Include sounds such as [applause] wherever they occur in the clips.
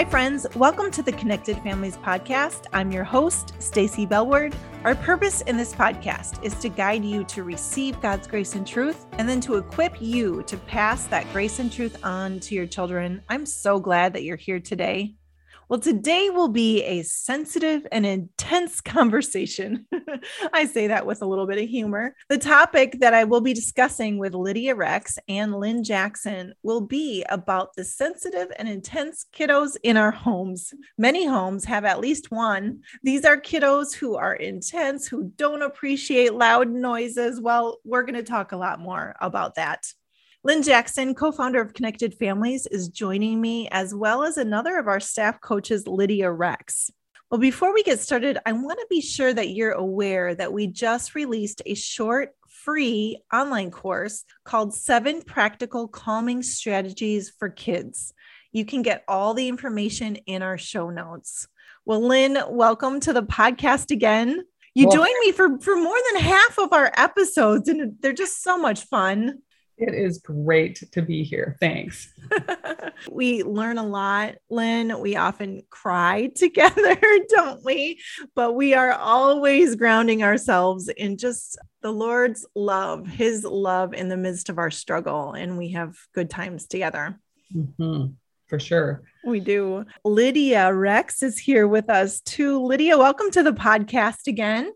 Hi, friends. Welcome to the Connected Families Podcast. I'm your host, Stacy Bellward. Our purpose in this podcast is to guide you to receive God's grace and truth and then to equip you to pass that grace and truth on to your children. I'm so glad that you're here today. Well, today will be a sensitive and intense [laughs] conversation. [laughs] I say that with a little bit of humor. The topic that I will be discussing with Lydia Rex and Lynne Jackson will be about the sensitive and intense kiddos in our homes. Many homes have at least one. These are kiddos who are intense, who don't appreciate loud noises. Well, we're going to talk a lot more about that. Lynne Jackson, co founder of Connected Families, is joining me, as well as another of our staff coaches, Lydia Rex. Well, before we get started, I want to be sure that you're aware that we just released a short, free online course called Seven Practical Calming Strategies for Kids. You can get all the information in our show notes. Well, Lynne, welcome to the podcast again. You well, joined me for, for more than half of our episodes, and they're just so much fun. It is great to be here. Thanks. [laughs] we learn a lot, Lynne. We often cry [laughs] together, don't we? But we are always grounding ourselves in just the Lord's love, His love in the midst of our struggle. And we have good times together. Mm-hmm. For sure. We do. Lydia Rex is here with us too. Lydia, welcome to the podcast again.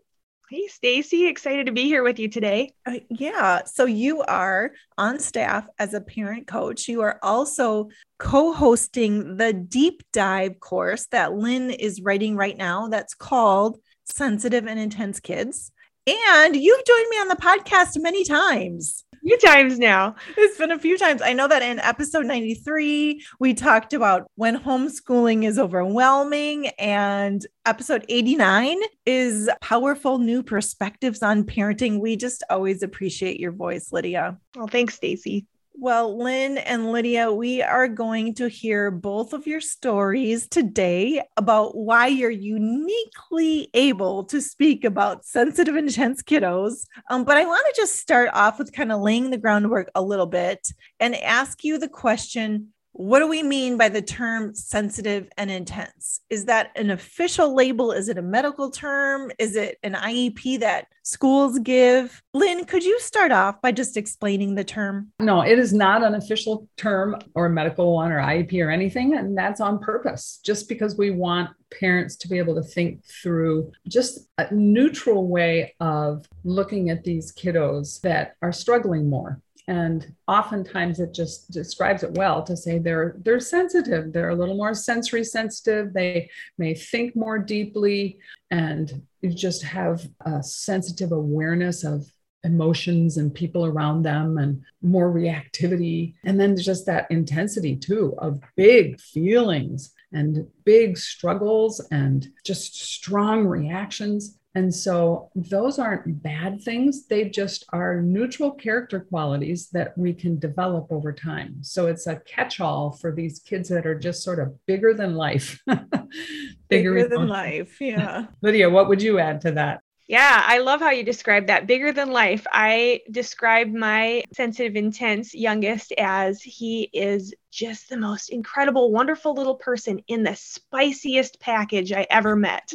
Hey, Stacy, excited to be here with you today. Uh, yeah. So you are on staff as a parent coach. You are also co hosting the deep dive course that Lynne is writing right now that's called Sensitive and Intense Kids. And you've joined me on the podcast many times few times now. It's been a few times. I know that in episode 93, we talked about when homeschooling is overwhelming, and episode 89 is powerful new perspectives on parenting. We just always appreciate your voice, Lydia. Well, thanks, Stacy. Well, Lynne and Lydia, we are going to hear both of your stories today about why you're uniquely able to speak about sensitive, intense kiddos. Um, but I want to just start off with kind of laying the groundwork a little bit and ask you the question what do we mean by the term sensitive and intense? Is that an official label? Is it a medical term? Is it an IEP that schools give? Lynne, could you start off by just explaining the term? No, it is not an official term or a medical one or IEP or anything. And that's on purpose, just because we want parents to be able to think through just a neutral way of looking at these kiddos that are struggling more and oftentimes it just describes it well to say they're they're sensitive. They're a little more sensory sensitive. They may think more deeply. And you just have a sensitive awareness of emotions and people around them and more reactivity. And then just that intensity too of big feelings and big struggles and just strong reactions and so those aren't bad things. They just are neutral character qualities that we can develop over time. So it's a catch all for these kids that are just sort of bigger than life. [laughs] bigger, bigger than life. Yeah. [laughs] Lydia, what would you add to that? Yeah, I love how you describe that bigger than life. I describe my sensitive, intense youngest as he is just the most incredible, wonderful little person in the spiciest package I ever met.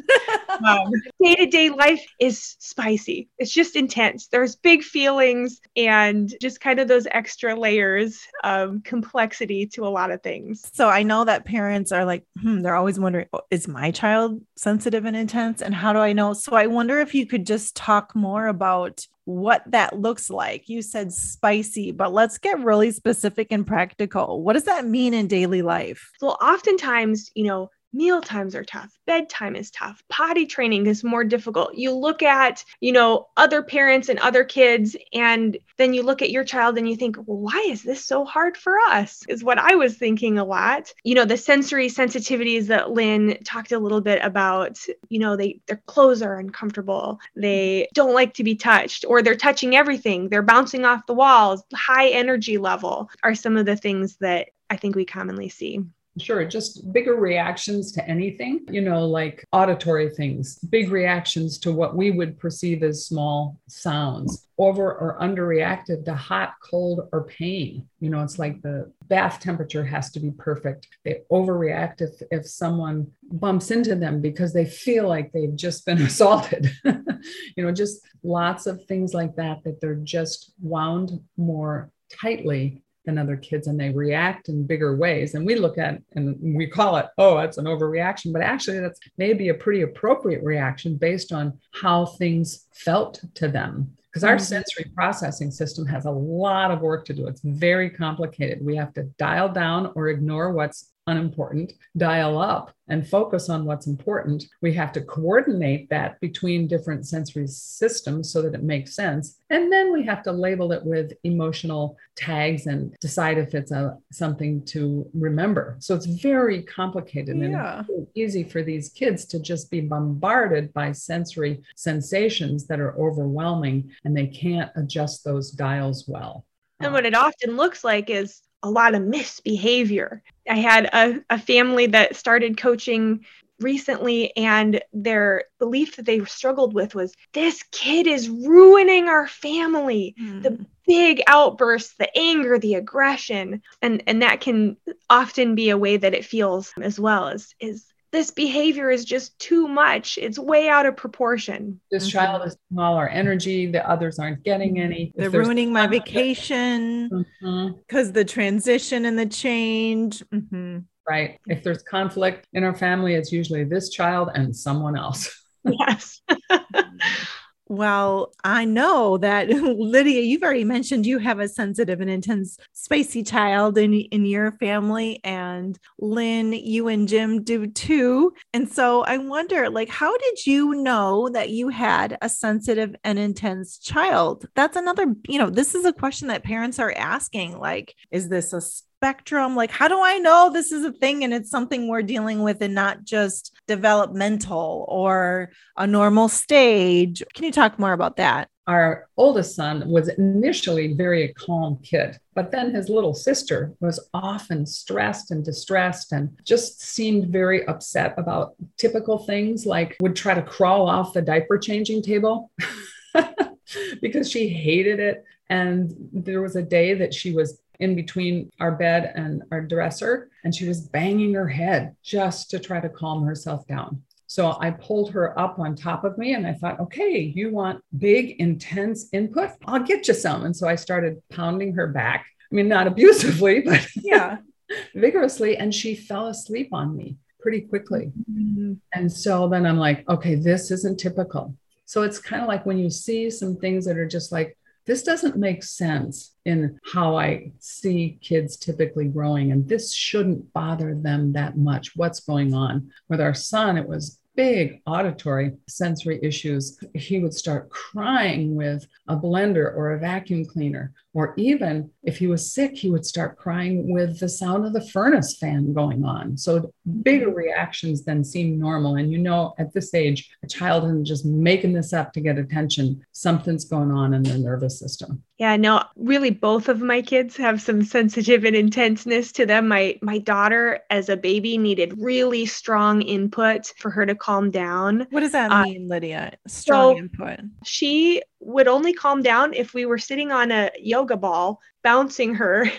Day to day life is spicy, it's just intense. There's big feelings and just kind of those extra layers of complexity to a lot of things. So I know that parents are like, hmm, they're always wondering, oh, is my child sensitive and intense? And how do I know? So I wonder if you could just talk more about what that looks like. You said spicy, but let's get really specific and practical. What does that mean in daily life? Well, oftentimes, you know, meal times are tough. Bedtime is tough. Potty training is more difficult. You look at you know other parents and other kids and then you look at your child and you think well why is this so hard for us? is what i was thinking a lot. You know the sensory sensitivities that Lynne talked a little bit about you know they their clothes are uncomfortable. They don't like to be touched or they're touching everything. They're bouncing off the walls. High energy level are some of the things that i think we commonly see Sure, just bigger reactions to anything, you know, like auditory things, big reactions to what we would perceive as small sounds, over or underreactive to hot, cold, or pain. You know, it's like the bath temperature has to be perfect. They overreact if, if someone bumps into them because they feel like they've just been [laughs] assaulted. [laughs] you know, just lots of things like that, that they're just wound more tightly than other kids and they react in bigger ways. And we look at and we call it, oh, that's an overreaction. But actually, that's maybe a pretty appropriate reaction based on how things felt to them. Because our mm-hmm. sensory processing system has a lot of work to do. It's very complicated. We have to dial down or ignore what's unimportant, dial up and focus on what's important. We have to coordinate that between different sensory systems so that it makes sense. And then we have to label it with emotional tags and decide if it's a something to remember. So it's very complicated yeah. and easy for these kids to just be bombarded by sensory sensations that are overwhelming and they can't adjust those dials well. And what it often looks like is a lot of misbehavior. I had a, a family that started coaching recently and their belief that they struggled with was this kid is ruining our family mm. the big outbursts the anger the aggression and and that can often be a way that it feels as well as is this behavior is just too much. It's way out of proportion. This mm-hmm. child is taking all our energy. The others aren't getting mm-hmm. any. They're ruining my vacation because mm-hmm. the transition and the change. Mm-hmm. Right. If there's conflict in our family, it's usually this child and someone else. Yes. [laughs] Well, I know that [laughs] Lydia, you've already mentioned you have a sensitive and intense, spicy child in, in your family, and Lynne, you and Jim do too. And so I wonder, like, how did you know that you had a sensitive and intense child? That's another, you know, this is a question that parents are asking. Like, is this a spectrum? Like, how do I know this is a thing and it's something we're dealing with and not just developmental or a normal stage? Can you talk more about that? Our oldest son was initially very calm kid, but then his little sister was often stressed and distressed and just seemed very upset about typical things like would try to crawl off the diaper changing table. [laughs] because she hated it. And there was a day that she was in between our bed and our dresser, and she was banging her head just to try to calm herself down. So I pulled her up on top of me and I thought, okay, you want big, intense input? I'll get you some. And so I started pounding her back. I mean, not [laughs] abusively, but yeah, [laughs] vigorously. And she fell asleep on me pretty quickly. Mm-hmm. And so then I'm like, okay, this isn't typical. So it's kind of like when you see some things that are just like, this doesn't make sense in how I see kids typically growing, and this shouldn't bother them that much. What's going on? With our son, it was big auditory sensory issues, he would start crying with a blender or a vacuum cleaner. Or even if he was sick, he would start crying with the sound of the furnace fan going on. So bigger reactions than seem normal. And you know, at this age, a child isn't just making this up to get attention. Something's going on in their nervous system. Yeah, no, really both of my kids have some sensitive and intenseness to them. My my daughter as a baby needed really strong input for her to calm down. What does that uh, mean, uh, Lydia? Strong so input. She would only calm down if we were sitting on a yoga ball bouncing her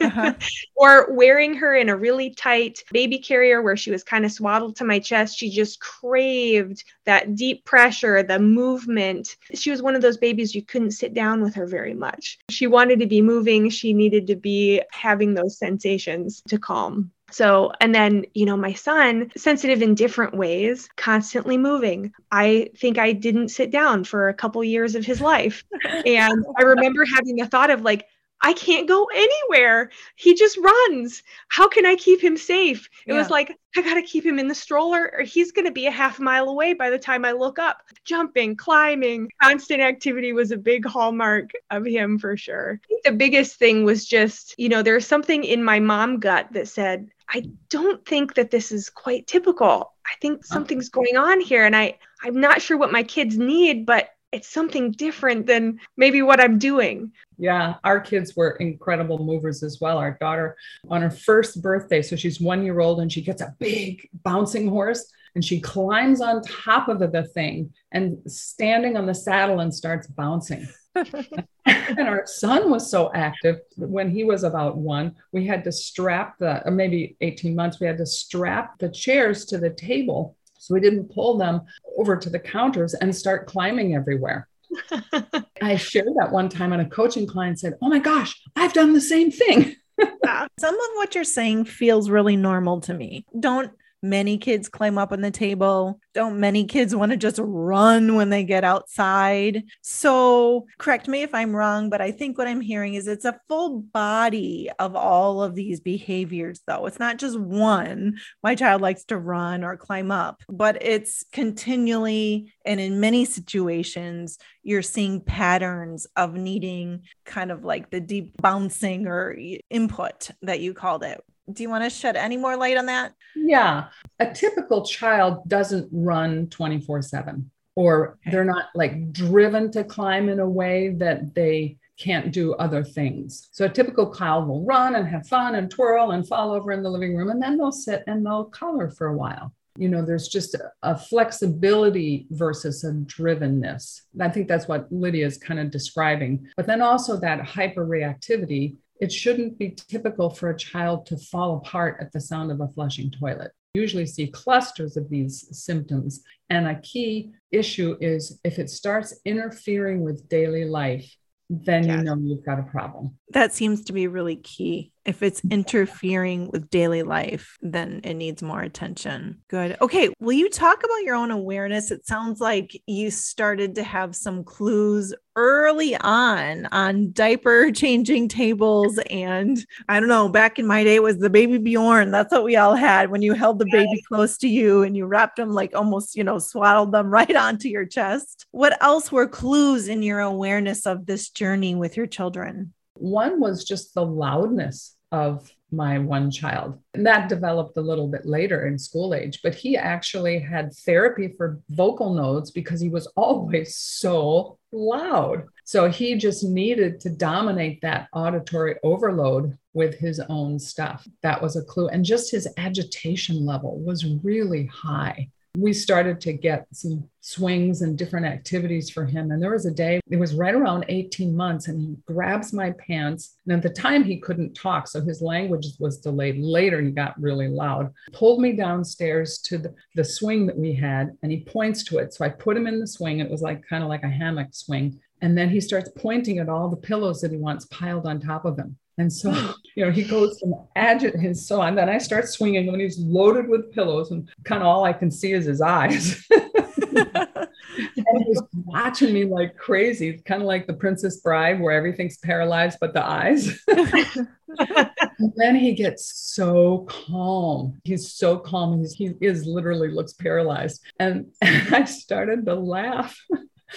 uh-huh. [laughs] or wearing her in a really tight baby carrier where she was kind of swaddled to my chest. She just craved that deep pressure, the movement. She was one of those babies you couldn't sit down with her very much. She wanted to be moving, she needed to be having those sensations to calm. So, and then, you know, my son, sensitive in different ways, constantly moving. I think I didn't sit down for a couple years of his life. [laughs] And I remember having the thought of like, I can't go anywhere. He just runs. How can I keep him safe? It yeah. was like, I got to keep him in the stroller or he's going to be a half mile away by the time I look up. Jumping, climbing, constant activity was a big hallmark of him for sure. the biggest thing was just, you know, there's something in my mom gut that said, I don't think that this is quite typical. I think something's going on here and I I'm not sure what my kids need, but it's something different than maybe what I'm doing. Yeah, our kids were incredible movers as well. Our daughter, on her first birthday, so she's one year old and she gets a big bouncing horse and she climbs on top of the thing and standing on the saddle and starts bouncing. [laughs] and our son was so active when he was about one we had to strap the maybe 18 months we had to strap the chairs to the table so we didn't pull them over to the counters and start climbing everywhere [laughs] I shared that one time, and a coaching client said, Oh my gosh, I've done the same thing. [laughs] Some of what you're saying feels really normal to me. Don't many kids climb up on the table? Don't many kids want to just run when they get outside? So, correct me if I'm wrong, but I think what I'm hearing is it's a full body of all of these behaviors, though. It's not just one. My child likes to run or climb up, but it's continually and in many situations, you're seeing patterns of needing kind of like the deep bouncing or input that you called it do you want to shed any more light on that? Yeah. A typical child doesn't run 24 7, or they're not like driven to climb in a way that they can't do other things. So a typical child will run and have fun and twirl and fall over in the living room, and then they'll sit and they'll color for a while. You know, there's just a, a flexibility versus a drivenness. I think that's what Lydia is kind of describing. But then also that hyper reactivity it shouldn't be typical for a child to fall apart at the sound of a flushing toilet. You usually see clusters of these symptoms. And a key issue is if it starts interfering with daily life, then yes. you know you've got a problem. That seems to be really key if it's interfering with daily life, then it needs more attention. Good. Okay. Will you talk about your own awareness? It sounds like you started to have some clues early on on diaper [laughs] changing tables. And I don't know, back in my day, it was the baby Bjorn. That's what we all had when you held the baby close to you and you wrapped them like almost, you know, swaddled them [laughs] right onto your chest. What else were clues in your awareness of this journey with your children? One was just the loudness of my one child. And that developed a little bit later in school age, but he actually had therapy for vocal nodes because he was [laughs] always so loud. So he just needed to dominate that auditory overload with his own stuff. That was a clue. And just his agitation level was really high we started to get some swings and different activities for him. And there was a day, it was right around 18 months, and he grabs my pants. And at the time, he couldn't talk. So his language was delayed. Later, he got really loud, pulled me downstairs to the, the swing that we had, and he points to it. So I put him in the swing. It was like kind of like a hammock swing. And then he starts pointing at all the pillows that he wants piled on top of him. And so, [laughs] you know, he goes and agit his so on. Then I start swinging when he's loaded with pillows, and kind of all I can see is his eyes. and he's watching me like crazy, kind of like the Princess Bride, where everything's paralyzed but the eyes. [laughs] and then he gets so calm. He's so calm. He's, he is literally looks paralyzed. And, and [laughs] I started to laugh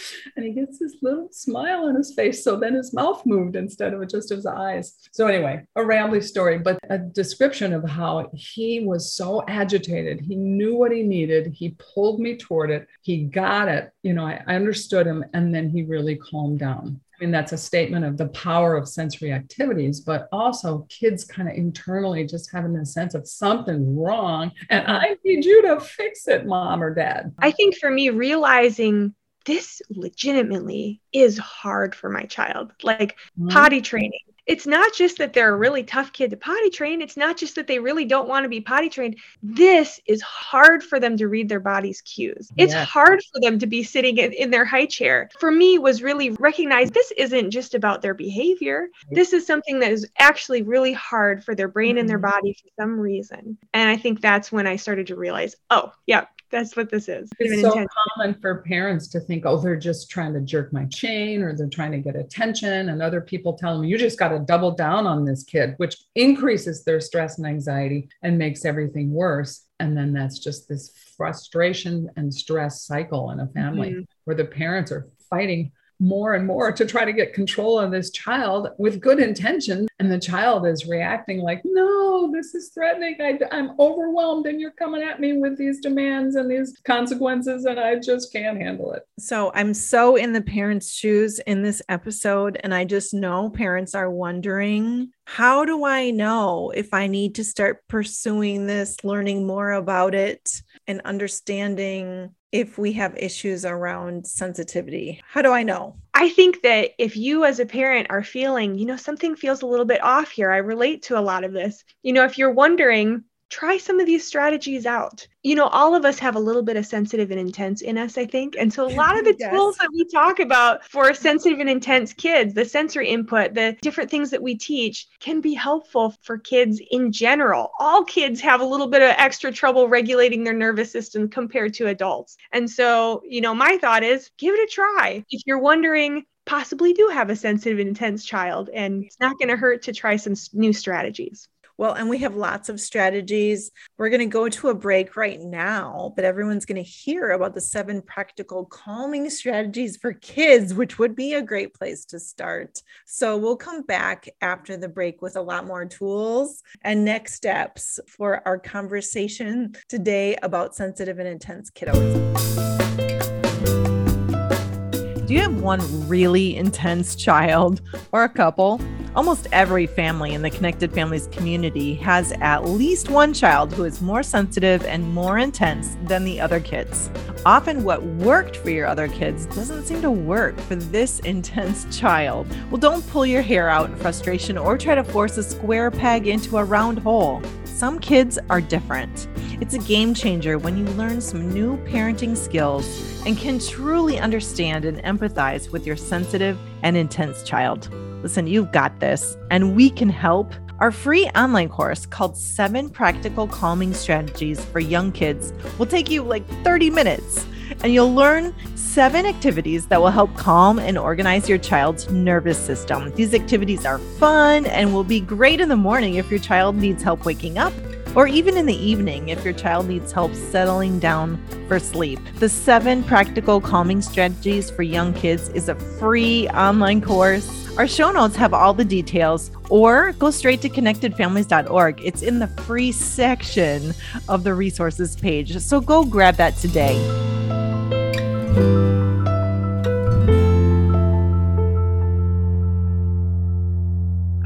[laughs] and he gets this little smile on his face. So then his mouth moved instead of just his eyes. So, anyway, a rambling story, but a description of how he was so agitated. He knew what he needed. He pulled me toward it. He got it. You know, I, I understood him. And then he really calmed down. I mean, that's a statement of the power of sensory activities, but also kids kind of internally just having a sense of something wrong. And I need you to fix it, mom or dad. I think for me, realizing this legitimately is hard for my child. Like mm-hmm. potty training. It's not just that they're a really tough kid to potty train. It's not just that they really don't want to be potty trained. This is hard for them to read their body's cues. It's yeah. hard for them to be sitting in, in their high chair. For me, was really recognize this isn't just about their behavior. This is something that is actually really hard for their brain mm-hmm. and their mm-hmm. body for some reason. And I think that's when I started to realize, oh, yeah, that's what this is. It's so common for parents to think, oh, they're just trying to jerk my chain or they're trying to get attention. And other people tell them, you just got to double down on this kid, which increases their stress and anxiety and makes everything worse. And then that's just this frustration and stress cycle in a family mm-hmm. where the parents are fighting more and more to try to get control of this child with good intention. And the child is reacting like, no, this is threatening. I, I'm overwhelmed and you're coming at me with these demands and these consequences, and I just can't handle it. So I'm so in the parents' shoes in this episode. And I just know parents are wondering how do I know if I need to start pursuing this, learning more about it, and understanding if we have issues around sensitivity? How do I know? I think that if you as a parent are feeling, you know, something feels a little bit off here, I relate to a lot of this. You know, if you're wondering, try some of these strategies out. You know, all of us have a little bit of sensitive and intense in us, I think. And so a lot of [laughs] the yes. tools that we talk about for sensitive and intense kids, the sensory input, the different things that we teach can be helpful for kids in general. All kids have a little bit of extra trouble regulating their nervous system compared to adults. And so, you know, my thought is give it a try. If you're wondering, possibly do have a sensitive and intense child and it's not going to hurt to try some new strategies well, and we have lots of strategies. We're going to go to a break right now, but everyone's going to hear about the seven practical calming strategies for kids, which would be a great place to start. So we'll come back after the break with a lot more tools and next steps for our conversation today about sensitive and intense kiddos. Do you have one really intense child or a couple? Almost every family in the Connected Families community has at least one child who is more sensitive and more intense than the other kids. Often, what worked for your other kids doesn't seem to work for this [laughs] intense child. Well, don't pull your hair out in frustration or try to force a square peg into a round hole. Some kids are different. It's a game changer when you learn some new parenting skills and can truly understand and empathize with your sensitive and intense child. Listen, you've got this, and we can help. Our free online course called Seven Practical Calming Strategies for Young Kids will take you like 30 minutes, and you'll learn seven activities that will help calm and organize your child's nervous system. These activities are fun and will be great in the morning if your child needs help waking up or even in the evening if your child needs help settling down for sleep. The seven practical calming strategies for young kids is a free online course. Our show notes have all the details, or go straight to connectedfamilies.org. It's in the free section of the resources page. So go grab that today.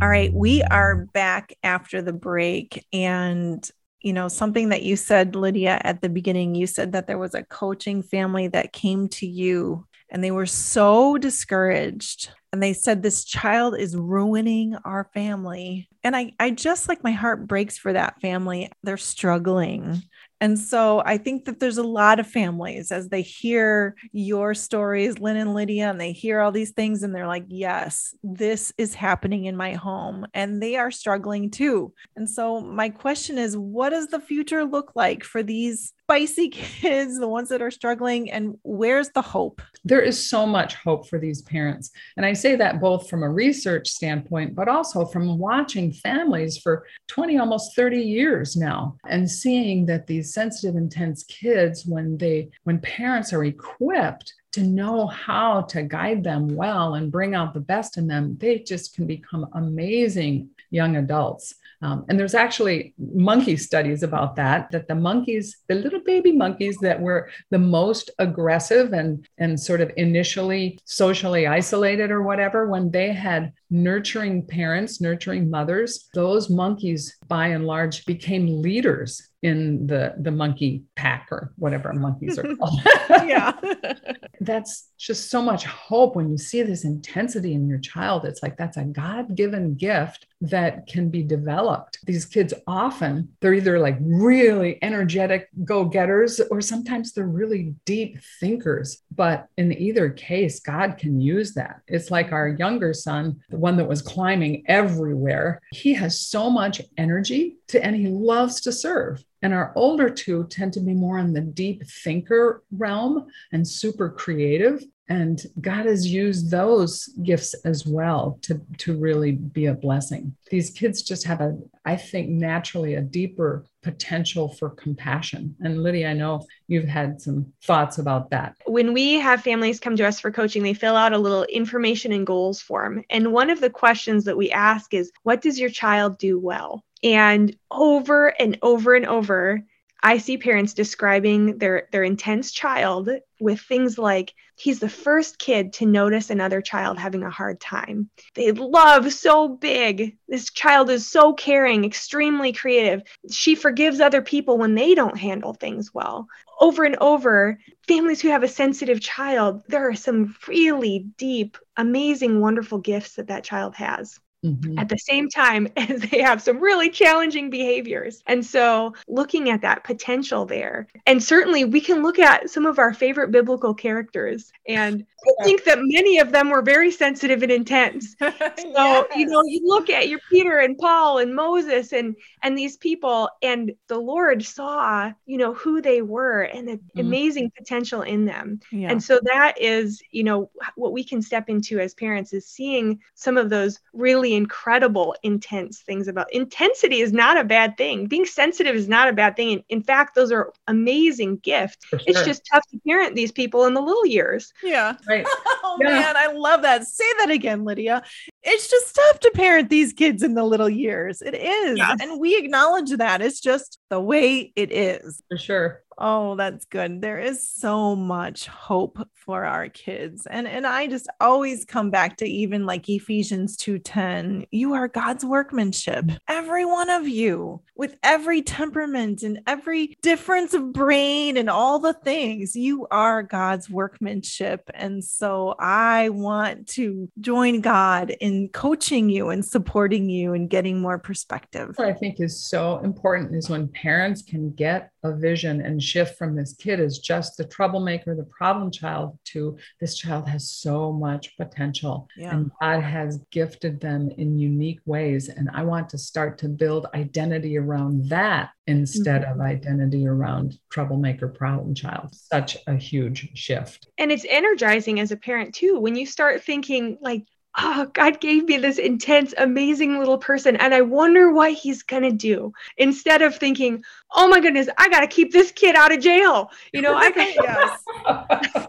All right, we are back after the break. And, you know, something that you said, Lydia, at the beginning, you said that there was a coaching family that came to you and they were so discouraged. And they said, This child is ruining our family. And I, I just like my heart breaks for that family. They're struggling. And so I think that there's a lot of families as they hear your stories, Lynne and Lydia, and they hear all these things and they're like, yes, this is happening in my home. And they are struggling too. And so my question is, what does the future look like for these spicy [laughs] kids, the ones that are struggling, and where's the hope? There is so much hope for these parents. And I say that both from a research standpoint, but also from watching families for 20, almost 30 years now, and seeing that these sensitive, intense kids, when they when parents are equipped to know how to guide them well and bring out the best in them, they just can become amazing young adults. Um, and there's actually monkey studies about that, that the monkeys, the little baby monkeys that were the most aggressive and, and sort of initially socially isolated or whatever, when they had nurturing parents, nurturing mothers, those monkeys by and large became leaders in the the monkey pack or whatever monkeys are [laughs] called. yeah. [laughs] [laughs] that's just so much hope when you see this intensity in your child. It's like that's a God-given gift that can be developed. These kids often they're either like really energetic go-getters or sometimes they're really deep thinkers. But in either case, God can use that. It's like our younger son, the one that was climbing everywhere. He has so much energy to and he loves to serve. And our older two tend to be more in the deep thinker realm and super creative. And god has used those gifts as well to to really be a blessing. These kids just have a i think naturally a deeper potential for compassion. And lydia i know you've had some thoughts about that. When we have families come to us for coaching they fill out a little information and goals form. And one of the questions that we ask is what does your child do well? And over and over and over I see parents describing their their intense child with things like he's the first kid to notice another child having a hard time. They love so big. This child is so caring, extremely creative. She forgives other people when they don't handle things well. Over and over, families who have a sensitive child, there are some really deep, amazing, wonderful gifts that that child has. Mm-hmm. At the same time as [laughs] they have some really challenging behaviors. And so, looking at that potential there, and certainly we can look at some of our favorite biblical characters. And I think that many of them were very sensitive and intense. [laughs] So, yes. you know, you look at your Peter and Paul and Moses and and these people, and the Lord saw, you know, who they were and the mm-hmm. amazing potential in them. Yeah. And so that is, you know, what we can step into as parents is seeing some of those really really incredible, intense things about intensity is not a bad thing. Being sensitive is not a bad thing. In, in fact, those are amazing gifts. Sure. It's just tough to parent these people in the little years. Yeah. Right. [laughs] oh yeah. man, I love that. Say that again, Lydia. It's just tough to parent these kids in the little years. It is. Yes. And we acknowledge that. It's just the way it is. For sure. Oh, that's good. There is so much hope for our kids. And and I just always come back to even like Ephesians 2:10. You are God's workmanship. Mm. Every one of you with every temperament and every difference of brain and all the things. You are God's workmanship. And so I want to join God in coaching you and supporting you and getting more perspective. What I think is so important is when parents can get a vision and shift from this kid as just the troublemaker, the problem child, to this child has so much potential. Yeah. And God has gifted them in unique ways. And I want to start to build identity around that instead mm-hmm. of identity around troublemaker, problem child. Such a huge shift. And it's energizing as a parent, too, when you start thinking, like, oh, God gave me this intense, amazing little person, and I wonder what he's going to do. Instead of thinking, oh my goodness, I got to keep this kid out of jail. You know, I [laughs] got, a [laughs] [laughs]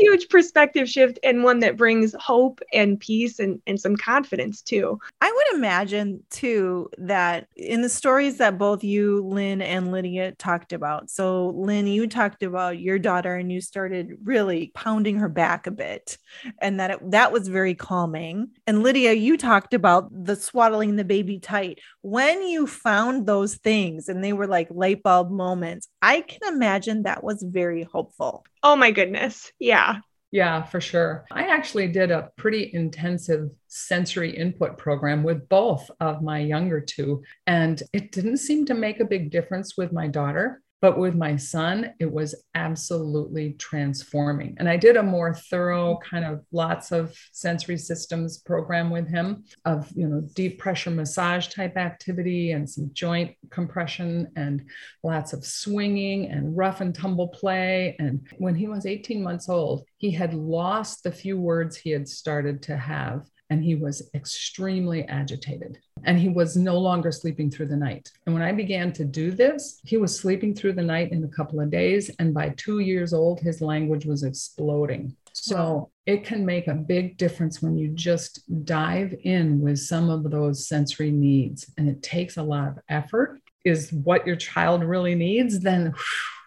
huge perspective shift and one that brings hope and peace and, and some confidence too. I would imagine too that in the stories that both you, Lynne, and Lydia talked about. So, Lynne, you talked about your daughter and you started really pounding her back a bit, and that it, that was very calming. And Lydia, you talked about the swaddling the baby tight. When you found those things and they were like light bulb moments, I can imagine that was very hopeful. Oh my goodness. Yeah. Yeah, for sure. I actually did a pretty intensive sensory input program with both of my younger two, and it didn't seem to make a big difference with my daughter. But with my son, it was absolutely transforming. And I did a more thorough mm-hmm. kind of lots of sensory systems program with him of, you know, deep pressure massage type activity and some joint compression and lots of swinging and rough and tumble play. And when he was 18 months old, he had lost the few words he had started to have and he was extremely agitated and he was no longer sleeping through the night. And when I began to do this, he was sleeping through the night in a couple of days. And by two years old, his language was exploding. So it can make a big difference when you just dive in with some of those sensory needs. And it takes a lot of effort. Is what your child really needs, then whew,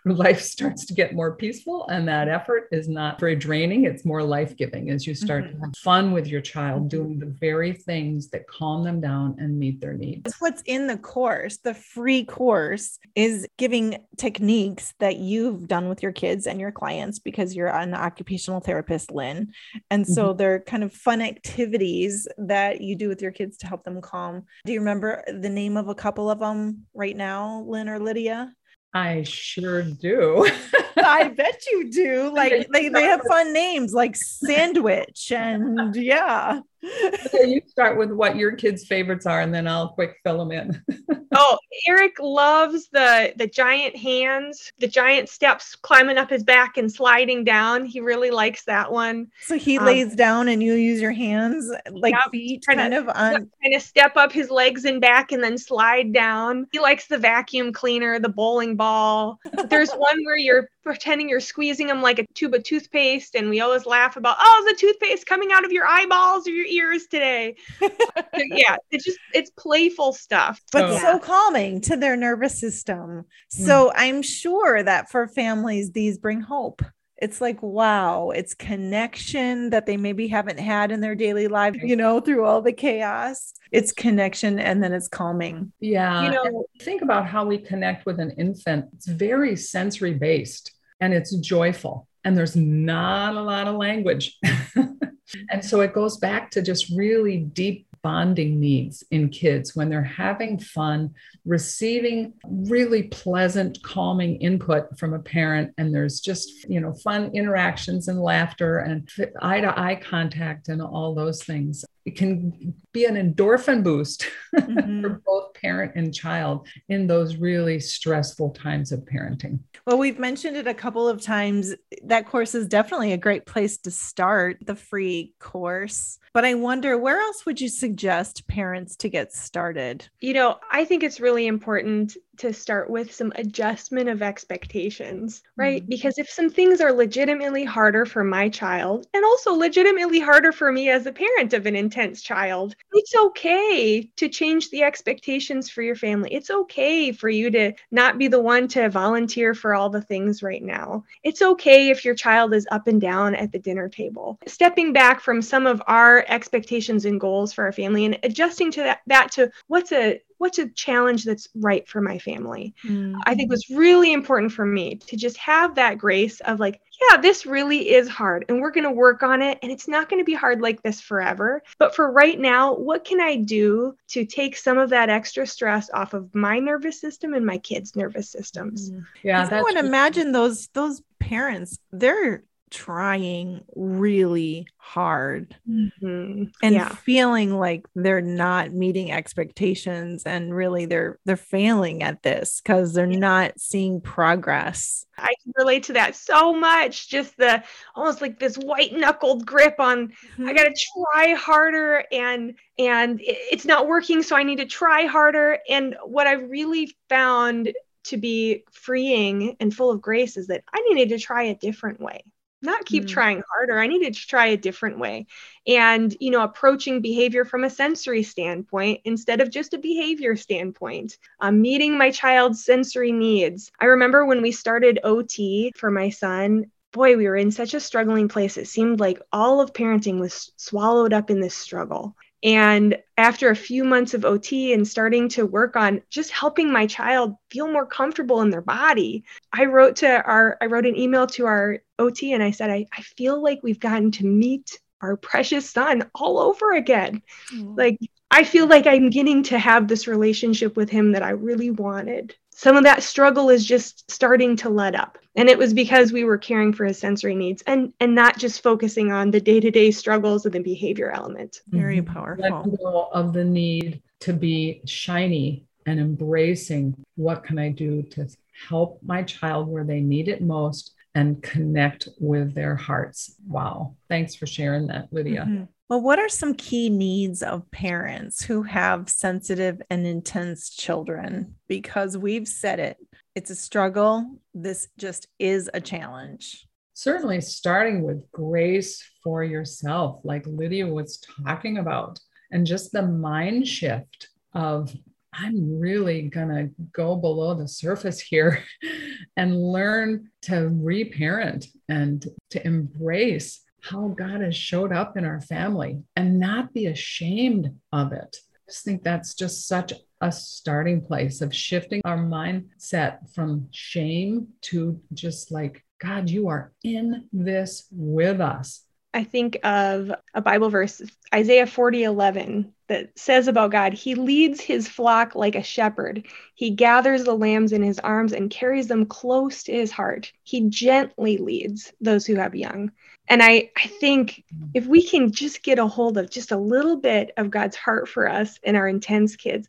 [laughs] life starts to get more peaceful and that effort is not very draining. It's more life-giving as you start mm-hmm. to have fun with your child doing the very things that calm them down and meet their needs. What's in the course. The free course is giving techniques that you've done with your kids and your clients because you're an occupational therapist Lynne. And so mm-hmm. they're kind of fun activities that you do with your kids to help them calm. Do you remember the name of a couple of them right now Lynne or lydia I sure do. I [laughs] bet you do. Like they, they have fun names like sandwich and yeah. You start with what your kids' favorites are, and then I'll quick fill them in. [laughs] oh, Eric loves the the giant hands, the giant steps climbing up his back and sliding down. He really likes that one. So he um, lays down, and you use your hands like yep, feet, kind of on kind of step up his legs and back, and then slide down. He likes the vacuum cleaner, the bowling ball. There's [laughs] one where you're pretending you're squeezing them like a tube of toothpaste and we always laugh about oh the toothpaste coming out of your eyeballs or your ears today. [laughs] Yeah it's just it's playful stuff. But yeah. so calming to their nervous system. So mm. i'm sure that for families these bring hope. It's like wow it's connection that they maybe haven't had in their daily life you know through all the chaos. It's connection and then it's calming. Yeah. You know think about how we connect with an infant. It's very sensory based and it's joyful and there's not a lot of language. [laughs] and so it goes back to just really deep bonding needs in kids when they're having fun, receiving really pleasant, calming input from a parent, and there's just, you know, fun interactions and laughter and eye to eye contact and all those things. It can be an endorphin boost [laughs] mm-hmm. for both parent and child in those really stressful times of parenting. Well, we've mentioned it a couple of times. That course is definitely a great place to start the free course. But I wonder where else would you suggest parents to get started? You know, I think it's really important to start with some adjustment of expectations, right? Mm-hmm. Because if some things are legitimately harder for my child and also legitimately harder for me as a parent of an intense child, it's okay to change the expectations for your family. It's okay for you to not be the one to volunteer for all the things right now. It's okay if your child is up and down at the dinner table. Stepping back from some of our expectations and goals for our family and adjusting to that, that to what's a what's a challenge that's right for my family mm-hmm. i think was really important for me to just have that grace of like yeah this really is hard and we're going to work on it and it's not going to be hard like this forever but for right now what can i do to take some of that extra stress off of my nervous system and my kids nervous systems mm-hmm. yeah i would imagine those those parents they're trying really hard mm-hmm. and yeah. feeling like they're not meeting expectations and really they're they're failing at this because they're not seeing progress i can relate to that so much just the almost like this white knuckled grip on mm-hmm. i gotta try harder and and it's not working so i need to try harder and what i really found to be freeing and full of grace is that I needed to try a different way not keep mm. trying harder. I needed to try a different way. And, you know, approaching behavior from a sensory standpoint instead of just a behavior standpoint, um, meeting my child's sensory needs. I remember when we started OT for my son, boy, we were in such a struggling place. It seemed like all of parenting was swallowed up in this struggle. And after a few months of OT and starting to work on just helping my child feel more comfortable in their body, I wrote to our, I wrote an email to our OT and I said, I, I feel like we've gotten to meet our precious son all over again. Mm. Like, I feel like I'm getting to have this relationship with him that I really wanted some of that struggle is just starting to let up. And it was because we were caring for his sensory needs and and not just focusing on the day-to-day struggles of the behavior element. Very mm-hmm. powerful. Of the need to be shiny and embracing what can i do to help my child where they need it most and connect with their hearts wow thanks for sharing that lydia mm-hmm. Well, what are some key needs of parents who have sensitive and intense children? Because we've said it, it's a struggle. This just is a challenge. Certainly, starting with grace for yourself, like Lydia was talking about, and just the mind shift of I'm really going to go below the surface here [laughs] and learn to reparent and to embrace how God has showed up in our family and not be ashamed of it. I just think that's just such a starting place of shifting our mindset from shame to just like, God, you are in this with us. I think of a Bible verse, Isaiah 40 11, that says about God, He leads His flock like a shepherd. He gathers the lambs in His arms and carries them close to His heart. He gently leads those who have young. And I, I think if we can just get a hold of just a little bit of God's heart for us and our intense kids,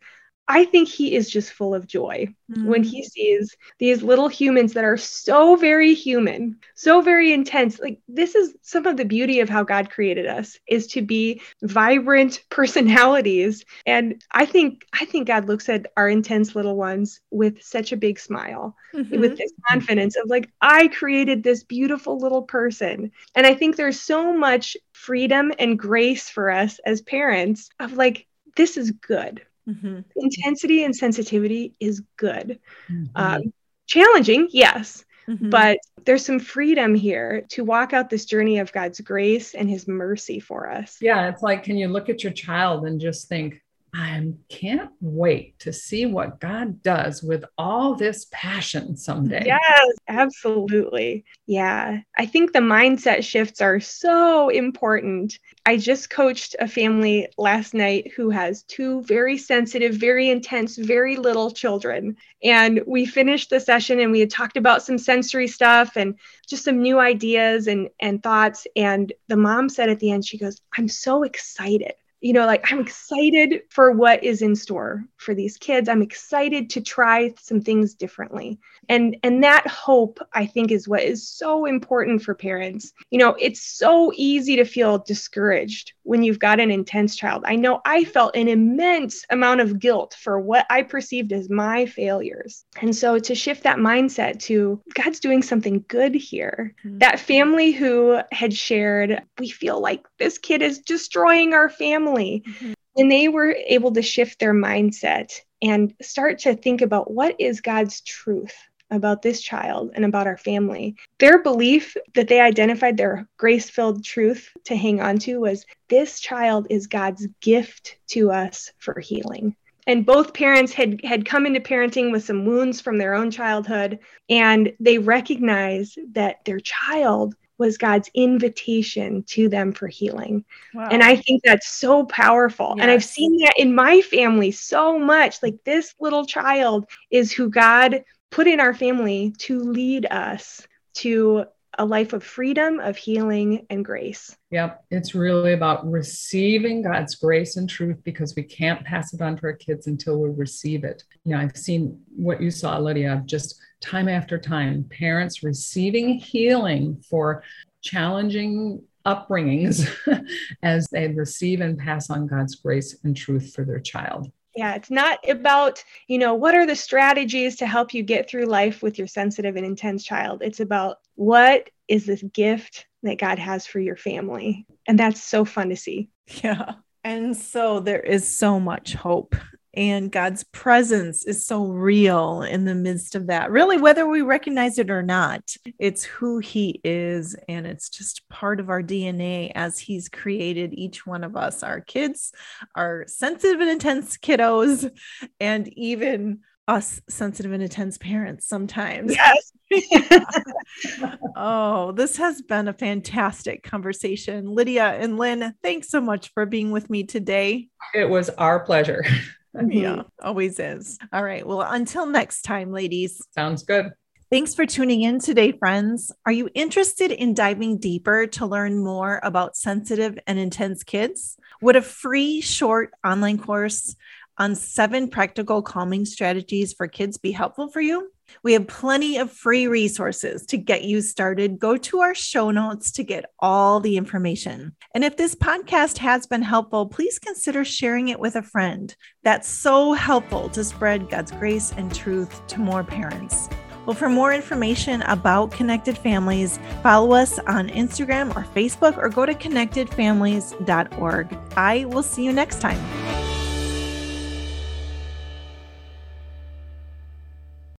I think he is just full of joy mm. when he sees these little humans that are so very human, so very intense. Like this is some of the beauty of how God created us is to be vibrant [laughs] personalities. And I think I think God looks at our intense little ones with such a big smile, mm-hmm. with this confidence of like I created this beautiful little person. And I think there's so much freedom and grace for us as parents of like this is good Mm-hmm. Intensity and sensitivity is good. Mm-hmm. Um, challenging, yes, mm-hmm. but there's some freedom here to walk out this journey of God's grace and His mercy for us. Yeah, it's like, can you look at your child and just think, I can't wait to see what God does with all this passion someday. Yes, absolutely. Yeah. I think the mindset shifts are so important. I just coached a family last night who has two very sensitive, very intense, very little children. And we finished the session and we had talked about some sensory stuff and just some new ideas and, and thoughts. And the mom said at the end, she goes, I'm so excited you know, like I'm excited for what is in store for these kids. I'm excited to try some things differently. And and that hope I think is what is so important for parents. You know, it's so easy to feel discouraged when you've got an intense child. I know I felt an immense amount of guilt for what I perceived as my failures. And so to shift that mindset to God's doing something good here. Mm-hmm. That family who had shared, we feel like this kid is destroying our family family. Mm-hmm. And they were able to shift their mindset and start to think about what is God's truth about this child and about our family. Their belief that they identified their grace filled truth to hang on to was this child is God's gift to us for healing. And both parents had, had come into parenting with some wounds from their own childhood, and they recognized that their child was God's invitation to them for healing. Wow. And I think that's so powerful. Yes. And I've seen that in my family so much. Like this little child is who God put in our family to lead us to a life of freedom, of healing, and grace. Yep. It's really about receiving God's grace and truth because we can't pass it on to our kids until we receive it. You know, I've seen what you saw, Lydia, just time after time, parents receiving healing for challenging upbringings [laughs] as they receive and pass on God's grace and truth for their child. Yeah, it's not about, you know, what are the strategies to help you get through life with your sensitive and intense child. It's about what is this gift that God has for your family. And that's so fun to see. Yeah. And so there is so much hope and God's presence is so real in the midst of that. Really, whether we recognize it or not, it's who He is, and it's just part of our DNA as He's created each one of us our kids, our sensitive and intense kiddos, and even us sensitive and intense parents sometimes. Yes. [laughs] [laughs] oh, this has been a fantastic conversation. Lydia and Lynne, thanks so much for being with me today. It was our pleasure. [laughs] yeah, mm-hmm. always is. All right. Well, until next time, ladies. Sounds good. Thanks for tuning in today, friends. Are you interested in diving deeper to learn more about sensitive and intense kids? Would a free short online course on seven practical calming strategies for kids be helpful for you? We have plenty of free resources to get you started. Go to our show notes to get all the information. And if this podcast has been helpful, please consider sharing it with a friend. That's so helpful to spread God's grace and truth to more parents. Well, for more information about Connected Families, follow us on Instagram or Facebook or go to connectedfamilies.org. I will see you next time.